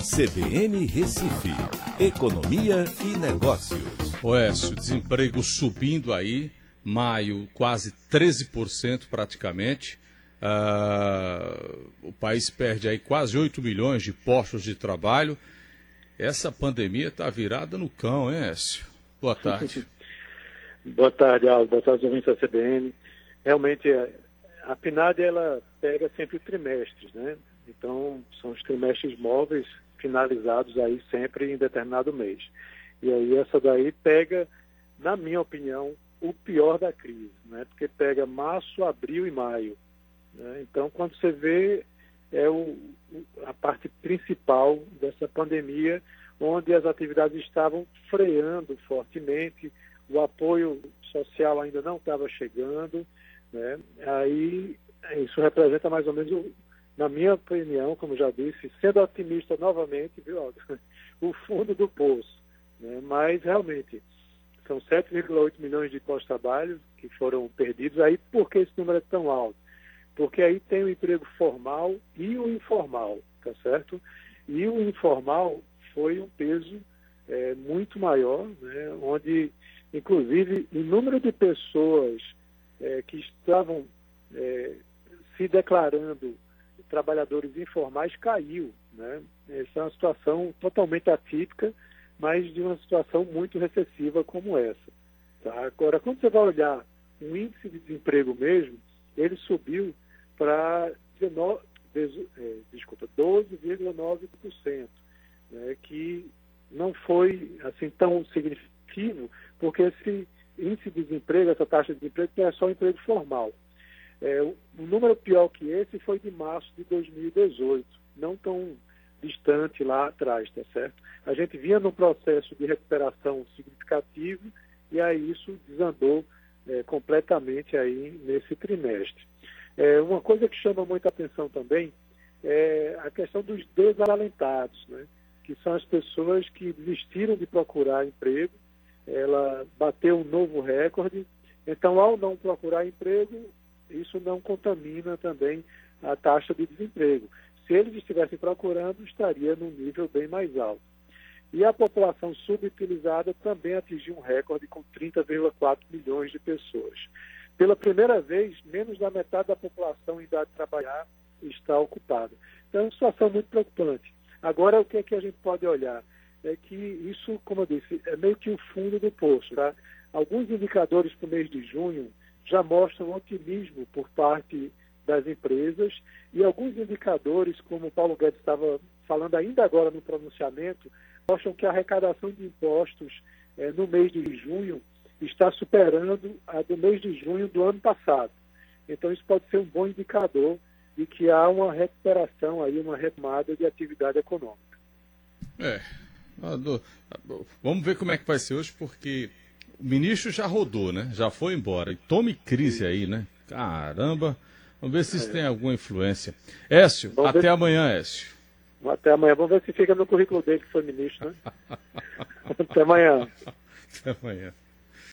CBN Recife, Economia e Negócios. Oécio, desemprego subindo aí, maio quase 13% praticamente. Uh, o país perde aí quase 8 milhões de postos de trabalho. Essa pandemia está virada no cão, hein, Écio? Boa tarde. Boa tarde, Aldo. Boa tarde, ouvintes da CBN. Realmente, a PNAD, ela pega sempre trimestres, né? Então, são os trimestres móveis finalizados aí sempre em determinado mês. E aí essa daí pega, na minha opinião, o pior da crise, né? Porque pega março, abril e maio. Né? Então, quando você vê é o, a parte principal dessa pandemia, onde as atividades estavam freando fortemente, o apoio social ainda não estava chegando, né? Aí isso representa mais ou menos, na minha opinião, como já disse, sendo otimista novamente, viu, o fundo do poço. Né? Mas realmente são 7,8 milhões de pós-trabalho que foram perdidos. Aí por que esse número é tão alto? Porque aí tem o emprego formal e o informal, tá certo? E o informal foi um peso é, muito maior, né? onde, inclusive, o número de pessoas é, que estavam é, se declarando trabalhadores informais caiu. Né? Essa é uma situação totalmente atípica, mas de uma situação muito recessiva como essa. Tá? Agora, quando você vai olhar o índice de desemprego mesmo, ele subiu para é, desculpa, 12,9%, né? que não foi assim tão significativo, porque esse índice de desemprego, essa taxa de desemprego, é só emprego formal. É, número pior que esse foi de março de 2018, não tão distante lá atrás, tá certo? A gente vinha num processo de recuperação significativo e aí isso desandou é, completamente aí nesse trimestre. É, uma coisa que chama muita atenção também é a questão dos desalentados, né? que são as pessoas que desistiram de procurar emprego, ela bateu um novo recorde, então ao não procurar emprego, isso não contamina também a taxa de desemprego. Se eles estivessem procurando, estaria num nível bem mais alto. E a população subutilizada também atingiu um recorde com 30,4 milhões de pessoas. Pela primeira vez, menos da metade da população em idade de trabalhar está ocupada. Então, é uma situação muito preocupante. Agora, o que é que a gente pode olhar? É que isso, como eu disse, é meio que o fundo do poço. Tá? Alguns indicadores para o mês de junho já mostram otimismo por parte das empresas e alguns indicadores, como o Paulo Guedes estava falando ainda agora no pronunciamento, mostram que a arrecadação de impostos eh, no mês de junho está superando a do mês de junho do ano passado. Então isso pode ser um bom indicador de que há uma recuperação aí, uma retomada de atividade econômica. É. Vamos ver como é que vai ser hoje, porque o ministro já rodou, né? Já foi embora. E tome crise aí, né? Caramba. Vamos ver se isso tem alguma influência. Écio, Vamos até ver... amanhã, Écio. Até amanhã. Vamos ver se fica no currículo dele que foi ministro, né? até amanhã. Até amanhã.